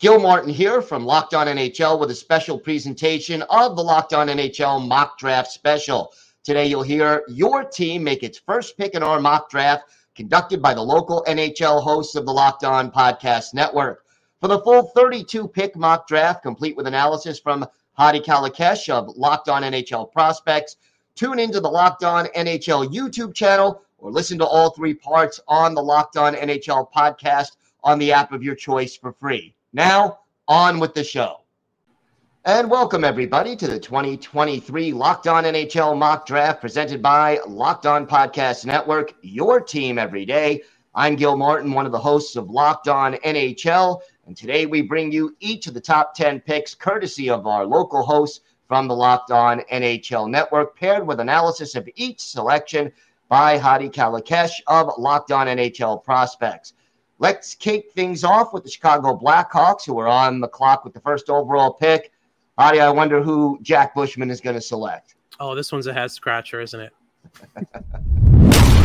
Gil Martin here from Locked On NHL with a special presentation of the Locked On NHL mock draft special. Today, you'll hear your team make its first pick in our mock draft, conducted by the local NHL hosts of the Locked On Podcast Network. For the full 32 pick mock draft, complete with analysis from Hadi Kalakeche of Locked On NHL Prospects, tune into the Locked On NHL YouTube channel or listen to all three parts on the Locked On NHL podcast on the app of your choice for free. Now, on with the show. And welcome, everybody, to the 2023 Locked On NHL mock draft presented by Locked On Podcast Network, your team every day. I'm Gil Martin, one of the hosts of Locked On NHL. And today we bring you each of the top 10 picks, courtesy of our local hosts from the Locked On NHL Network, paired with analysis of each selection by Hadi Kalakeche of Locked On NHL Prospects. Let's kick things off with the Chicago Blackhawks, who are on the clock with the first overall pick. Hadi, I wonder who Jack Bushman is going to select. Oh, this one's a head scratcher, isn't it?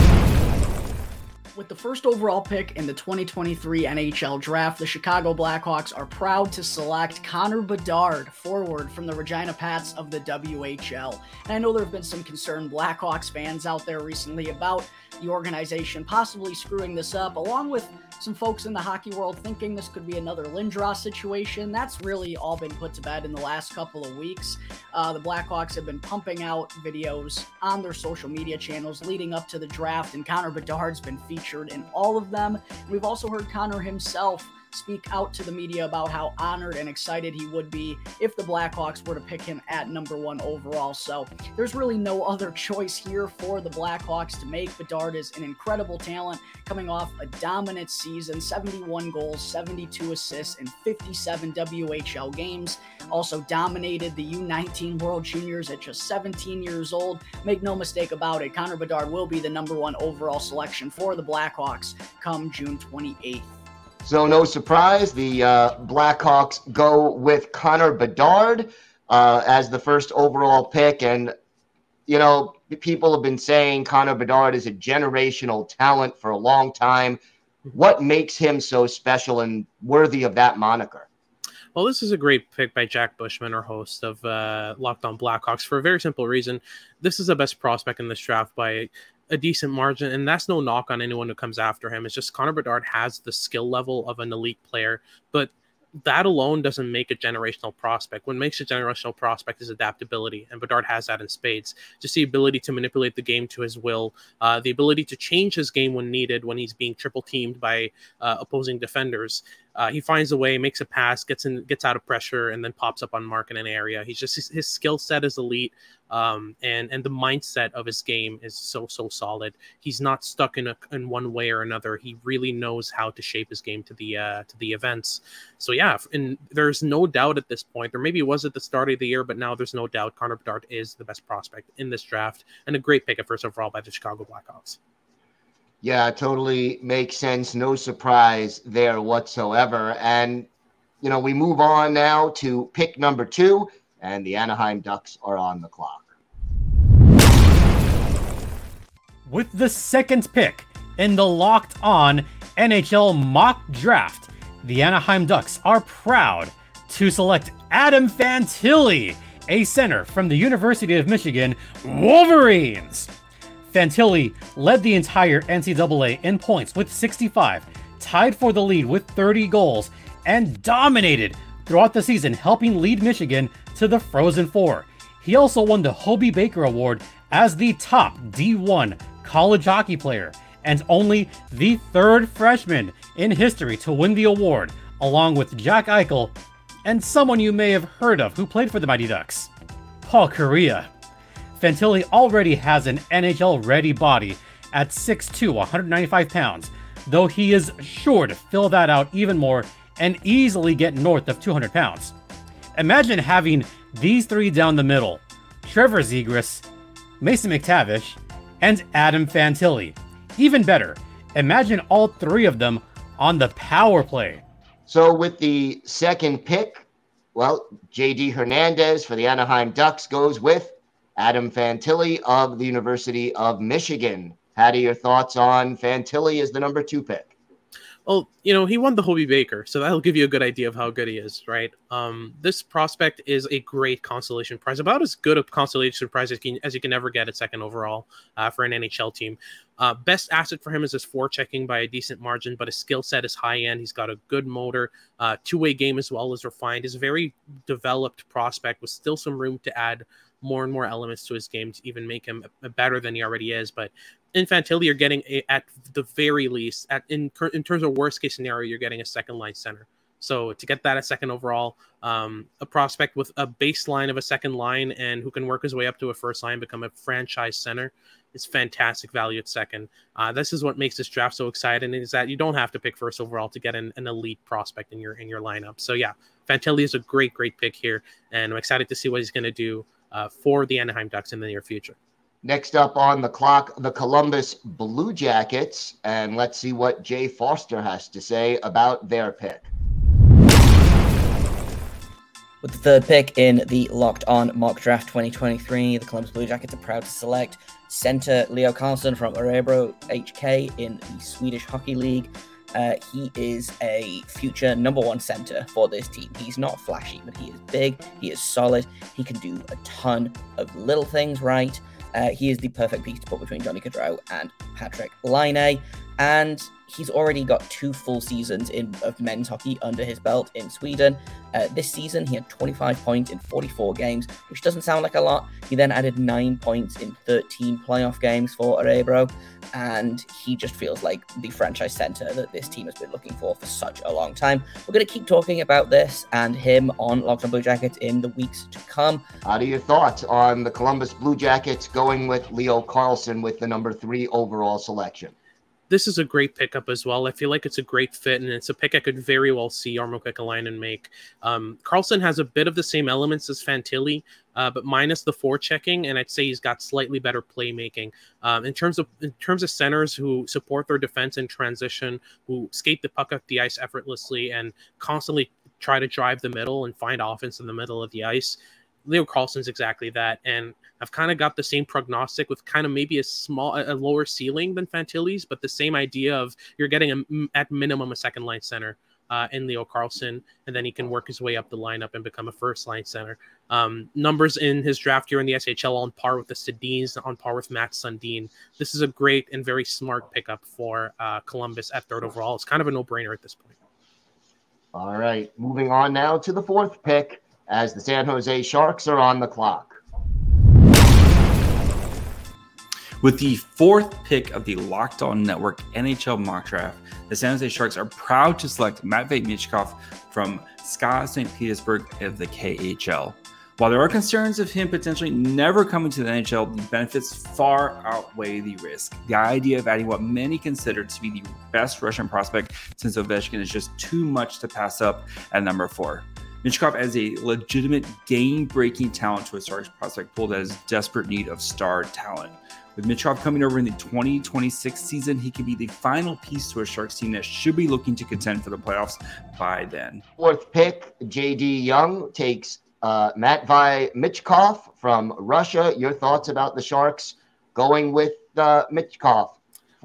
With the first overall pick in the 2023 NHL draft, the Chicago Blackhawks are proud to select Connor Bedard, forward from the Regina Pats of the WHL. And I know there have been some concerned Blackhawks fans out there recently about the organization possibly screwing this up, along with some folks in the hockey world thinking this could be another Lindros situation. That's really all been put to bed in the last couple of weeks. Uh, the Blackhawks have been pumping out videos on their social media channels leading up to the draft, and Connor Bedard's been featured in all of them. we've also heard Connor himself speak out to the media about how honored and excited he would be if the Blackhawks were to pick him at number one overall. So there's really no other choice here for the Blackhawks to make. Bedard is an incredible talent coming off a dominant season 71 goals, 72 assists, and 57 WHL games. Also dominated the U19 World Juniors at just 17 years old. Make no mistake about it, Connor Bedard will be the number one overall selection for the Blackhawks come June 28th. So, no surprise, the uh, Blackhawks go with Connor Bedard uh, as the first overall pick. And, you know, people have been saying Connor Bedard is a generational talent for a long time. What makes him so special and worthy of that moniker? Well, this is a great pick by Jack Bushman, our host of uh, Locked On Blackhawks, for a very simple reason. This is the best prospect in this draft by a decent margin, and that's no knock on anyone who comes after him. It's just Connor Bedard has the skill level of an elite player, but that alone doesn't make a generational prospect. What makes a generational prospect is adaptability, and Bedard has that in spades. Just the ability to manipulate the game to his will, uh, the ability to change his game when needed, when he's being triple teamed by uh, opposing defenders. Uh, he finds a way, makes a pass, gets in, gets out of pressure, and then pops up on mark in an area. He's just his, his skill set is elite, um, and and the mindset of his game is so so solid. He's not stuck in a, in one way or another. He really knows how to shape his game to the uh, to the events. So yeah, and there's no doubt at this point, or maybe was at the start of the year, but now there's no doubt Connor Bedard is the best prospect in this draft and a great pick at first overall by the Chicago Blackhawks. Yeah, totally makes sense. No surprise there whatsoever. And, you know, we move on now to pick number two, and the Anaheim Ducks are on the clock. With the second pick in the locked on NHL mock draft, the Anaheim Ducks are proud to select Adam Fantilli, a center from the University of Michigan Wolverines. Fantilli led the entire NCAA in points with 65, tied for the lead with 30 goals, and dominated throughout the season, helping lead Michigan to the Frozen Four. He also won the Hobey Baker Award as the top D1 college hockey player and only the third freshman in history to win the award, along with Jack Eichel and someone you may have heard of who played for the Mighty Ducks, Paul Kariya. Fantilli already has an NHL ready body at 6'2, 195 pounds, though he is sure to fill that out even more and easily get north of 200 pounds. Imagine having these three down the middle Trevor Zegras, Mason McTavish, and Adam Fantilli. Even better, imagine all three of them on the power play. So, with the second pick, well, JD Hernandez for the Anaheim Ducks goes with Adam Fantilli of the University of Michigan. Hadi, your thoughts on Fantilli as the number two pick? Well, you know, he won the Hobey Baker, so that'll give you a good idea of how good he is, right? Um, this prospect is a great consolation prize, about as good a consolation prize as you can, as you can ever get at second overall uh, for an NHL team. Uh, best asset for him is his forechecking by a decent margin, but his skill set is high end. He's got a good motor, uh, two way game as well as refined. He's a very developed prospect with still some room to add more and more elements to his game to even make him better than he already is. But in Fantilli, you're getting a, at the very least, at in in terms of worst case scenario, you're getting a second line center. So to get that a second overall, um, a prospect with a baseline of a second line and who can work his way up to a first line, become a franchise center, is fantastic value at second. Uh, this is what makes this draft so exciting is that you don't have to pick first overall to get an, an elite prospect in your in your lineup. So yeah, Fantilli is a great great pick here, and I'm excited to see what he's going to do uh, for the Anaheim Ducks in the near future. Next up on the clock, the Columbus Blue Jackets. And let's see what Jay Foster has to say about their pick. With the third pick in the Locked On Mock Draft 2023, the Columbus Blue Jackets are proud to select center Leo Carlsson from Örebro HK in the Swedish Hockey League. Uh, he is a future number one center for this team. He's not flashy, but he is big, he is solid, he can do a ton of little things right. Uh, he is the perfect piece to put between Johnny Gaudreau and Patrick Laine. And he's already got two full seasons in of men's hockey under his belt in Sweden. Uh, this season, he had 25 points in 44 games, which doesn't sound like a lot. He then added nine points in 13 playoff games for Örebro, and he just feels like the franchise center that this team has been looking for for such a long time. We're going to keep talking about this and him on Locked Blue Jackets in the weeks to come. How are your thoughts on the Columbus Blue Jackets going with Leo Carlsson with the number three overall selection? This is a great pickup as well. I feel like it's a great fit, and it's a pick I could very well see Jarmo Kekalainen make. Um, Carlsson has a bit of the same elements as Fantilli, uh, but minus the forechecking, and I'd say he's got slightly better playmaking. Um, in terms of in terms of centers who support their defense in transition, who skate the puck up the ice effortlessly, and constantly try to drive the middle and find offense in the middle of the ice. Leo Carlsson's exactly that, and I've kind of got the same prognostic with kind of maybe a small, a lower ceiling than Fantilli's, but the same idea of you're getting a, at minimum a second line center uh, in Leo Carlson, and then he can work his way up the lineup and become a first line center. Um, numbers in his draft year in the SHL on par with the Sedins, on par with Mats Sundin. This is a great and very smart pickup for uh, Columbus at third overall. It's kind of a no brainer at this point. All right, moving on now to the fourth pick as the San Jose Sharks are on the clock. With the fourth pick of the Locked On Network NHL mock draft, the San Jose Sharks are proud to select Matvei Michkov from SKA St. Petersburg of the KHL. While there are concerns of him potentially never coming to the NHL, the benefits far outweigh the risk. The idea of adding what many consider to be the best Russian prospect since Ovechkin is just too much to pass up at number four. Michkov as a legitimate game breaking talent to a Sharks prospect pool that is desperate need of star talent. With Michkov coming over in the 2026 season, he could be the final piece to a Sharks team that should be looking to contend for the playoffs by then. Fourth pick, JD Young takes uh, Matvei Michkov from Russia. Your thoughts about the Sharks going with uh, Michkov?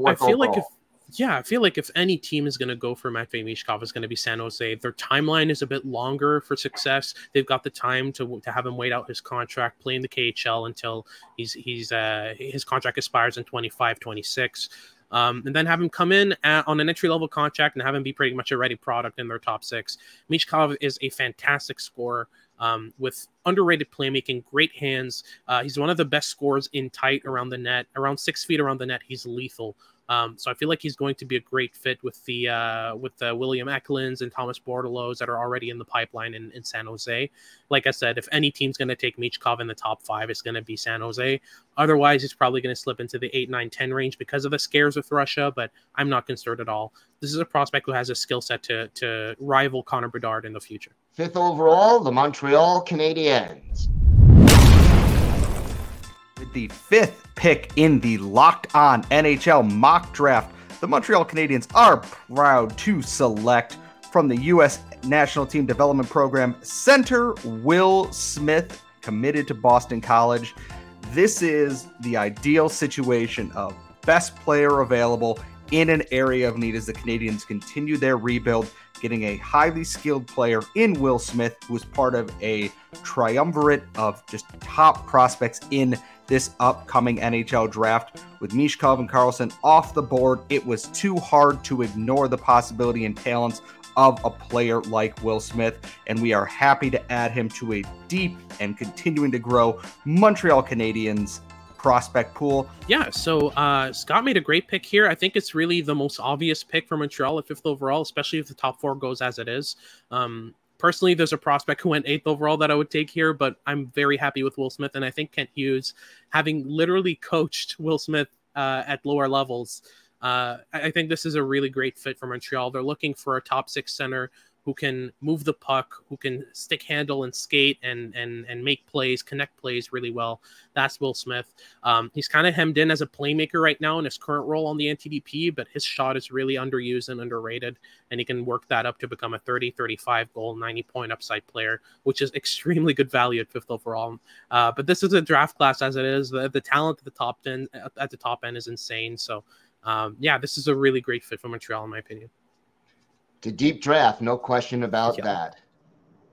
I feel overall. like if yeah, I feel like if any team is going to go for Matvei Michkov, it's going to be San Jose. Their timeline is a bit longer for success. They've got the time to, to have him wait out his contract, play in the KHL until he's he's uh, his contract expires in 25, 26. Um, and then have him come in at, on an entry level contract and have him be pretty much a ready product in their top six. Michkov is a fantastic scorer. Um, with underrated playmaking, great hands. Uh, he's one of the best scorers in tight around the net, around six feet around the net. He's lethal. Um, so I feel like he's going to be a great fit with the uh, with the William Eklunds and Thomas Bordeleaus that are already in the pipeline in, in San Jose. Like I said, if any team's going to take Michkov in the top five, it's going to be San Jose. Otherwise, he's probably going to slip into the 8, 9, 10 range because of the scares with Russia, but I'm not concerned at all. This is a prospect who has a skill set to, to rival Connor Bedard in the future. Fifth overall, the Montreal Canadiens the fifth pick in the Locked On NHL mock draft, the Montreal Canadiens are proud to select from the U.S. National Team Development Program center Will Smith, committed to Boston College. This is the ideal situation of best player available in an area of need as the Canadiens continue their rebuild, getting a highly skilled player in Will Smith, who is part of a triumvirate of just top prospects in this upcoming NHL draft. With Michkov and Carlsson off the board, it was too hard to ignore the possibility and talents of a player like Will Smith, and we are happy to add him to a deep and continuing to grow Montreal Canadiens prospect pool. Yeah, so uh, Scott made a great pick here. I think it's really the most obvious pick for Montreal at fifth overall, especially if the top four goes as it is. Um, personally, there's a prospect who went eighth overall that I would take here, but I'm very happy with Will Smith, and I think Kent Hughes, having literally coached Will Smith uh, at lower levels. Uh, I think this is a really great fit for Montreal. They're looking for a top six center who can move the puck, who can stick handle and skate and and and make plays, connect plays really well. That's Will Smith. Um, he's kind of hemmed in as a playmaker right now in his current role on the NTDP, but his shot is really underused and underrated, and he can work that up to become a 30, 35 goal, 90 point upside player, which is extremely good value at fifth overall. Uh, but this is a draft class as it is. The, the talent at the top end at the top end is insane. So. Um, yeah, this is a really great fit for Montreal, in my opinion to deep draft, no question about yeah. that.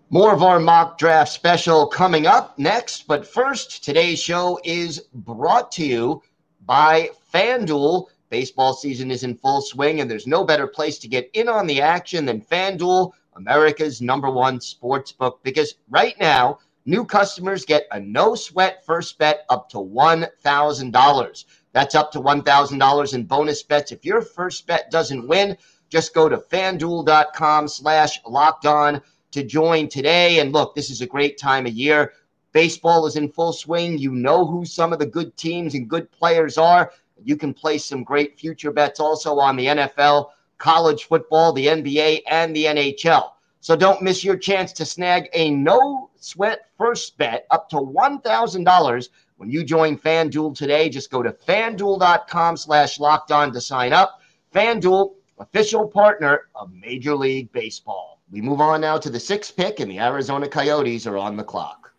More of our mock draft special coming up next, but first, today's show is brought to you by FanDuel. Baseball season is in full swing, and there's no better place to get in on the action than FanDuel, America's number one sports book. Because right now, new customers get a no sweat first bet up to $1,000. That's up to $1,000 in bonus bets. If your first bet doesn't win, just go to fanduel.com slash locked on to join today. And look, this is a great time of year. Baseball is in full swing. You know who some of the good teams and good players are. You can place some great future bets also on the NFL, college football, the NBA, and the NHL. So don't miss your chance to snag a no sweat first bet up to $1,000 when you join FanDuel today. Just go to fanduel.com slash locked on to sign up. FanDuel official partner of Major League Baseball. We move on now to the sixth pick, and the Arizona Coyotes are on the clock.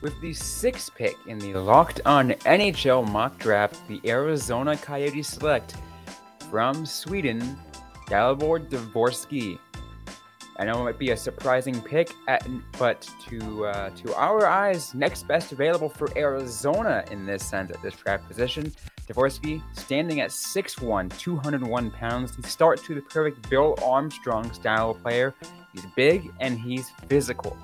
With the sixth pick in the locked on NHL mock draft, the Arizona Coyotes select from Sweden, Dalibor Dvorsky. I know it might be a surprising pick, at, but to uh, to our eyes, next best available for Arizona in this sense at this draft position. Dvorsky, standing at 6'1, 201 pounds, the start to the perfect Bill Armstrong style player. He's big and he's physical.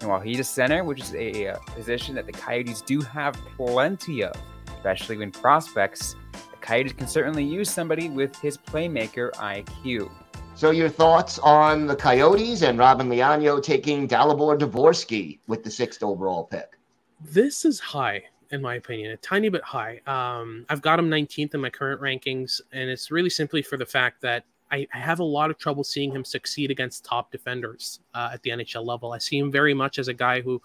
And while he's a center, which is a, a position that the Coyotes do have plenty of, especially when prospects, the Coyotes can certainly use somebody with his playmaker IQ. So, your thoughts on the Coyotes and Robin Leonio taking Dalibor Dvorsky with the sixth overall pick? This is high in my opinion, a tiny bit high. Um, I've got him 19th in my current rankings, and it's really simply for the fact that I, I have a lot of trouble seeing him succeed against top defenders uh, at the NHL level. I see him very much as a guy who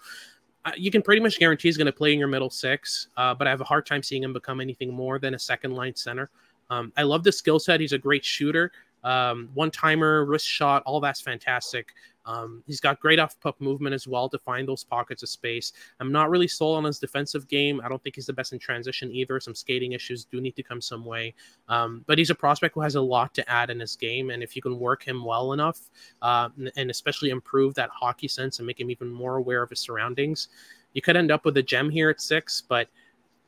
uh, you can pretty much guarantee he's going to play in your middle six, uh, but I have a hard time seeing him become anything more than a second line center. Um, I love the skill set. He's a great shooter, um, one timer, wrist shot, all that's fantastic. Um, he's got great off puck movement as well to find those pockets of space. I'm not really sold on his defensive game. I don't think he's the best in transition either. Some skating issues do need to come some way. Um, but he's a prospect who has a lot to add in his game. And if you can work him well enough uh, and especially improve that hockey sense and make him even more aware of his surroundings, you could end up with a gem here at six. But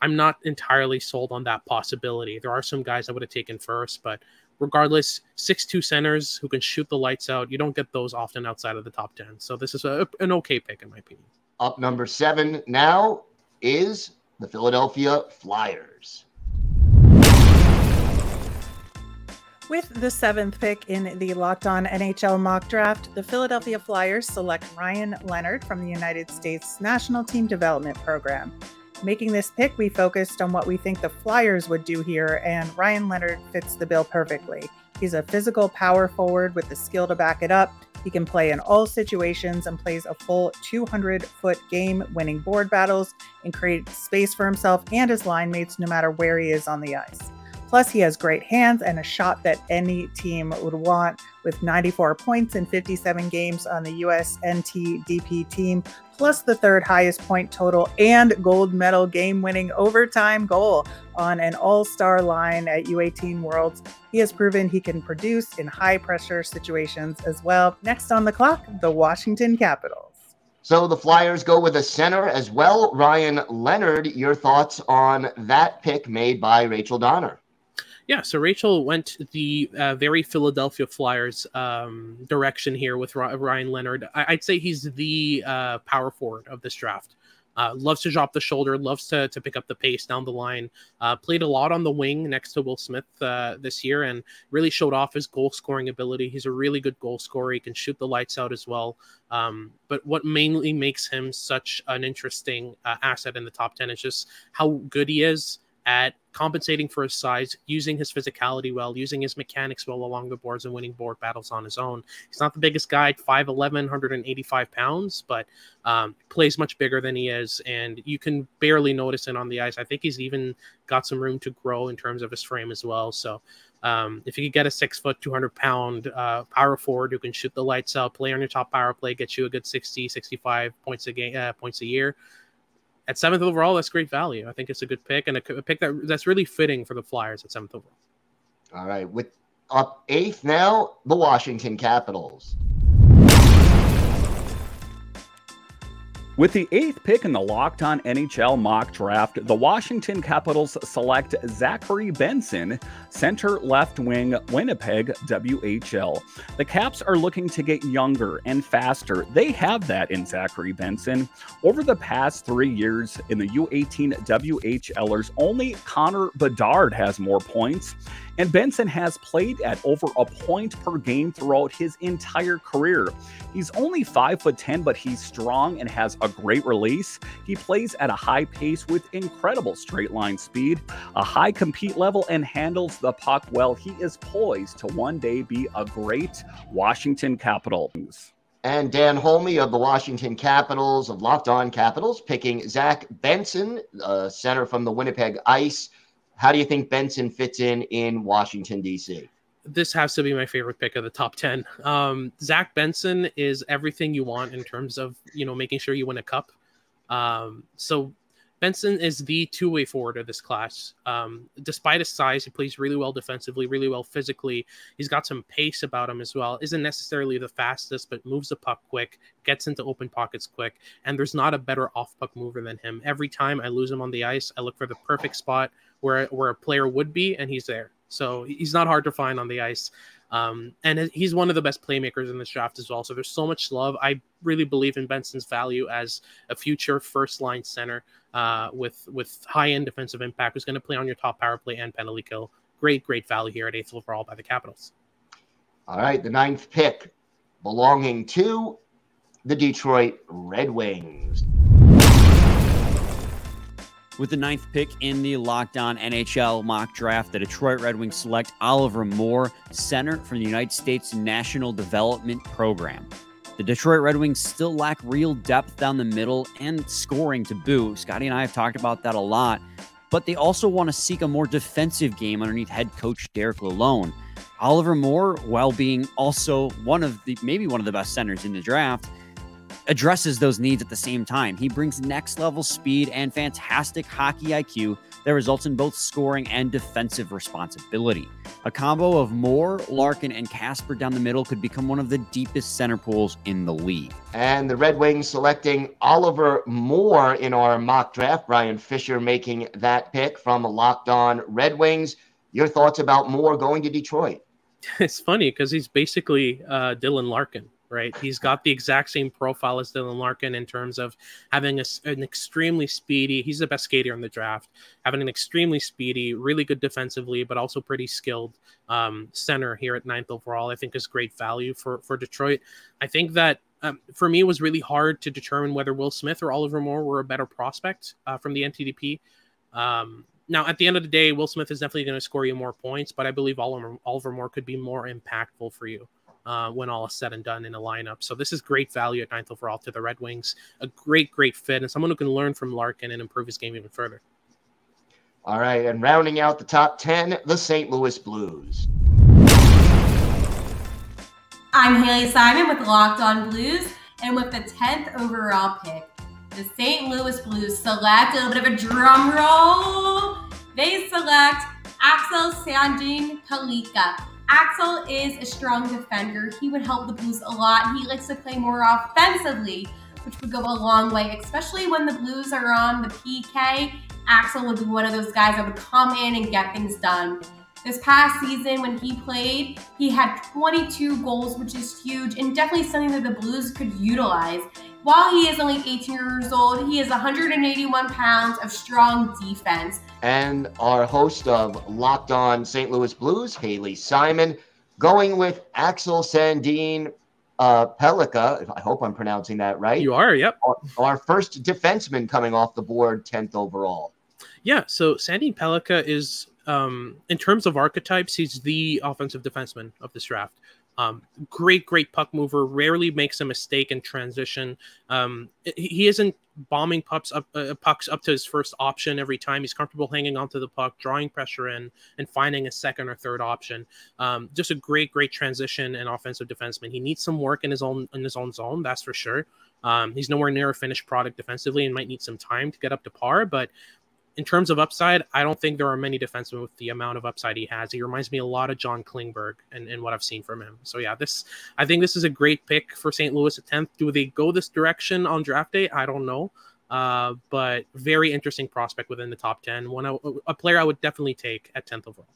I'm not entirely sold on that possibility. There are some guys I would have taken first, but regardless, six two centers who can shoot the lights out. You don't get those often outside of the top ten. So this is a, an okay pick in my opinion. Up number seven now is the Philadelphia Flyers. With the seventh pick in the Locked On NHL mock draft, the Philadelphia Flyers select Ryan Leonard from the United States National Team Development Program. Making this pick, we focused on what we think the Flyers would do here, and Ryan Leonard fits the bill perfectly. He's a physical power forward with the skill to back it up. He can play in all situations and plays a full 200 foot game, winning board battles and create space for himself and his line mates no matter where he is on the ice. Plus, he has great hands and a shot that any team would want. With 94 points in 57 games on the US NTDP team, plus the third highest point total and gold medal game winning overtime goal on an all star line at U18 Worlds. He has proven he can produce in high pressure situations as well. Next on the clock, the Washington Capitals. So the Flyers go with a center as well. Ryan Leonard, your thoughts on that pick made by Rachel Donner? Yeah, so Rachel went the uh, very Philadelphia Flyers um, direction here with Ryan Leonard. I- would say he's the uh, power forward of this draft. Uh, loves to drop the shoulder, loves to, to pick up the pace down the line. Uh, played a lot on the wing next to Will Smith uh, this year and really showed off his goal scoring ability. He's a really good goal scorer. He can shoot the lights out as well. Um, but what mainly makes him such an interesting uh, asset in the top 10 is just how good he is at compensating for his size, using his physicality well, using his mechanics well along the boards and winning board battles on his own. He's not the biggest guy, 5'11, 185 pounds, but um, plays much bigger than he is. And you can barely notice it on the ice. I think he's even got some room to grow in terms of his frame as well. So um, if you could get a six foot, 200 pound uh, power forward who can shoot the lights out, play on your top power play, get you a good 60, 65 points a game, uh, points a year at seventh overall, that's great value. I think it's a good pick and a, a pick that that's really fitting for the Flyers at seventh overall. All right, with up eighth now, the Washington Capitals. With the eighth pick in the Locked On NHL mock draft, the Washington Capitals select Zachary Benson, center left wing, Winnipeg WHL. The Caps are looking to get younger and faster. They have that in Zachary Benson. Over the past three years in the U18 WHLers, only Connor Bedard has more points. And Benson has played at over a point per game throughout his entire career. He's only 5 foot 10, but he's strong and has a great release. He plays at a high pace with incredible straight line speed, a high compete level, and handles the puck well. He is poised to one day be a great Washington Capital. And Dan Holme of the Washington Capitals of Locked On Capitals picking Zach Benson, uh, center from the Winnipeg Ice. How do you think Benson fits in in Washington, D.C.? This has to be my favorite pick of the top 10. Um, Zach Benson is everything you want in terms of, you know, making sure you win a cup. Um, so Benson is the two-way forward of this class. Um, despite his size, he plays really well defensively, really well physically. He's got some pace about him as well. Isn't necessarily the fastest, but moves the puck quick, gets into open pockets quick, and there's not a better off-puck mover than him. Every time I lose him on the ice, I look for the perfect spot where where a player would be, and he's there. So he's not hard to find on the ice. Um, and he's one of the best playmakers in this draft as well. So there's so much love. I really believe in Benson's value as a future first line center uh, with with high end defensive impact who's going to play on your top power play and penalty kill. Great, great value here at eighth overall by the Capitals. All right, the ninth pick belonging to the Detroit Red Wings. With the ninth pick in the Locked On NHL mock draft, the Detroit Red Wings select Oliver Moore, center from the United States National Development Program. The Detroit Red Wings still lack real depth down the middle and scoring to boot. Scotty and I have talked about that a lot, but they also want to seek a more defensive game underneath head coach Derek Lalonde. Oliver Moore, while being also one of the maybe one of the best centers in the draft, addresses those needs at the same time. He brings next level speed and fantastic hockey IQ that results in both scoring and defensive responsibility. A combo of Moore, Larkin, and Kasper down the middle could become one of the deepest center pools in the league. And the Red Wings selecting Oliver Moore in our mock draft. Brian Fisher making that pick from Locked On Red Wings. Your thoughts about Moore going to Detroit? It's funny because he's basically uh, Dylan Larkin right? He's got the exact same profile as Dylan Larkin in terms of having a, an extremely speedy, he's the best skater in the draft, having an extremely speedy, really good defensively, but also pretty skilled um, center here at ninth overall, I think is great value for, for Detroit. I think that um, for me, it was really hard to determine whether Will Smith or Oliver Moore were a better prospect uh, from the NTDP. Um, now, at the end of the day, Will Smith is definitely going to score you more points, but I believe Oliver, Oliver Moore could be more impactful for you uh, when all is said and done in a lineup. So this is great value at ninth overall to the Red Wings. A great, great fit, and someone who can learn from Larkin and improve his game even further. All right, and rounding out the top 10, the St. Louis Blues. I'm Haley Simon with Locked On Blues, and with the 10th overall pick, the St. Louis Blues select a little bit of a drum roll. They select Axel Sandin Pellikka. Axel is a strong defender. He would help the Blues a lot. He likes to play more offensively, which would go a long way, especially when the Blues are on the PK. Axel would be one of those guys that would come in and get things done. This past season, when he played, he had 22 goals, which is huge and definitely something that the Blues could utilize. While he is only 18 years old, he is 181 pounds of strong defense. And our host of Locked On St. Louis Blues, Haley Simon, going with Axel Sandin uh, Pellikka. I hope I'm pronouncing that right. You are, yep. Our, our first defenseman coming off the board, 10th overall. Yeah, so Sandin Pellikka is um, in terms of archetypes, he's the offensive defenseman of this draft. Um, great, great puck mover. Rarely makes a mistake in transition. Um, he isn't bombing pucks up, uh, pucks up to his first option every time. He's comfortable hanging onto the puck, drawing pressure in, and finding a second or third option. Um, just a great, great transition and offensive defenseman. He needs some work in his own in his own zone, that's for sure. Um, he's nowhere near a finished product defensively and might need some time to get up to par, but in terms of upside, I don't think there are many defensemen with the amount of upside he has. He reminds me a lot of John Klingberg and, and what I've seen from him. So yeah, this I think this is a great pick for St. Louis at 10th. Do they go this direction on draft day? I don't know. Uh, but very interesting prospect within the top 10. One a player I would definitely take at 10th overall.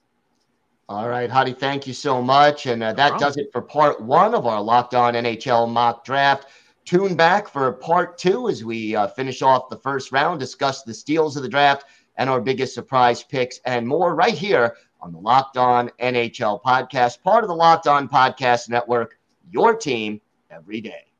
All right, Hadi, thank you so much. And uh, that does it for part one of our Locked On NHL mock draft. Tune back for part two as we uh, finish off the first round, discuss the steals of the draft and our biggest surprise picks and more right here on the Locked On NHL podcast, part of the Locked On Podcast Network, your team every day.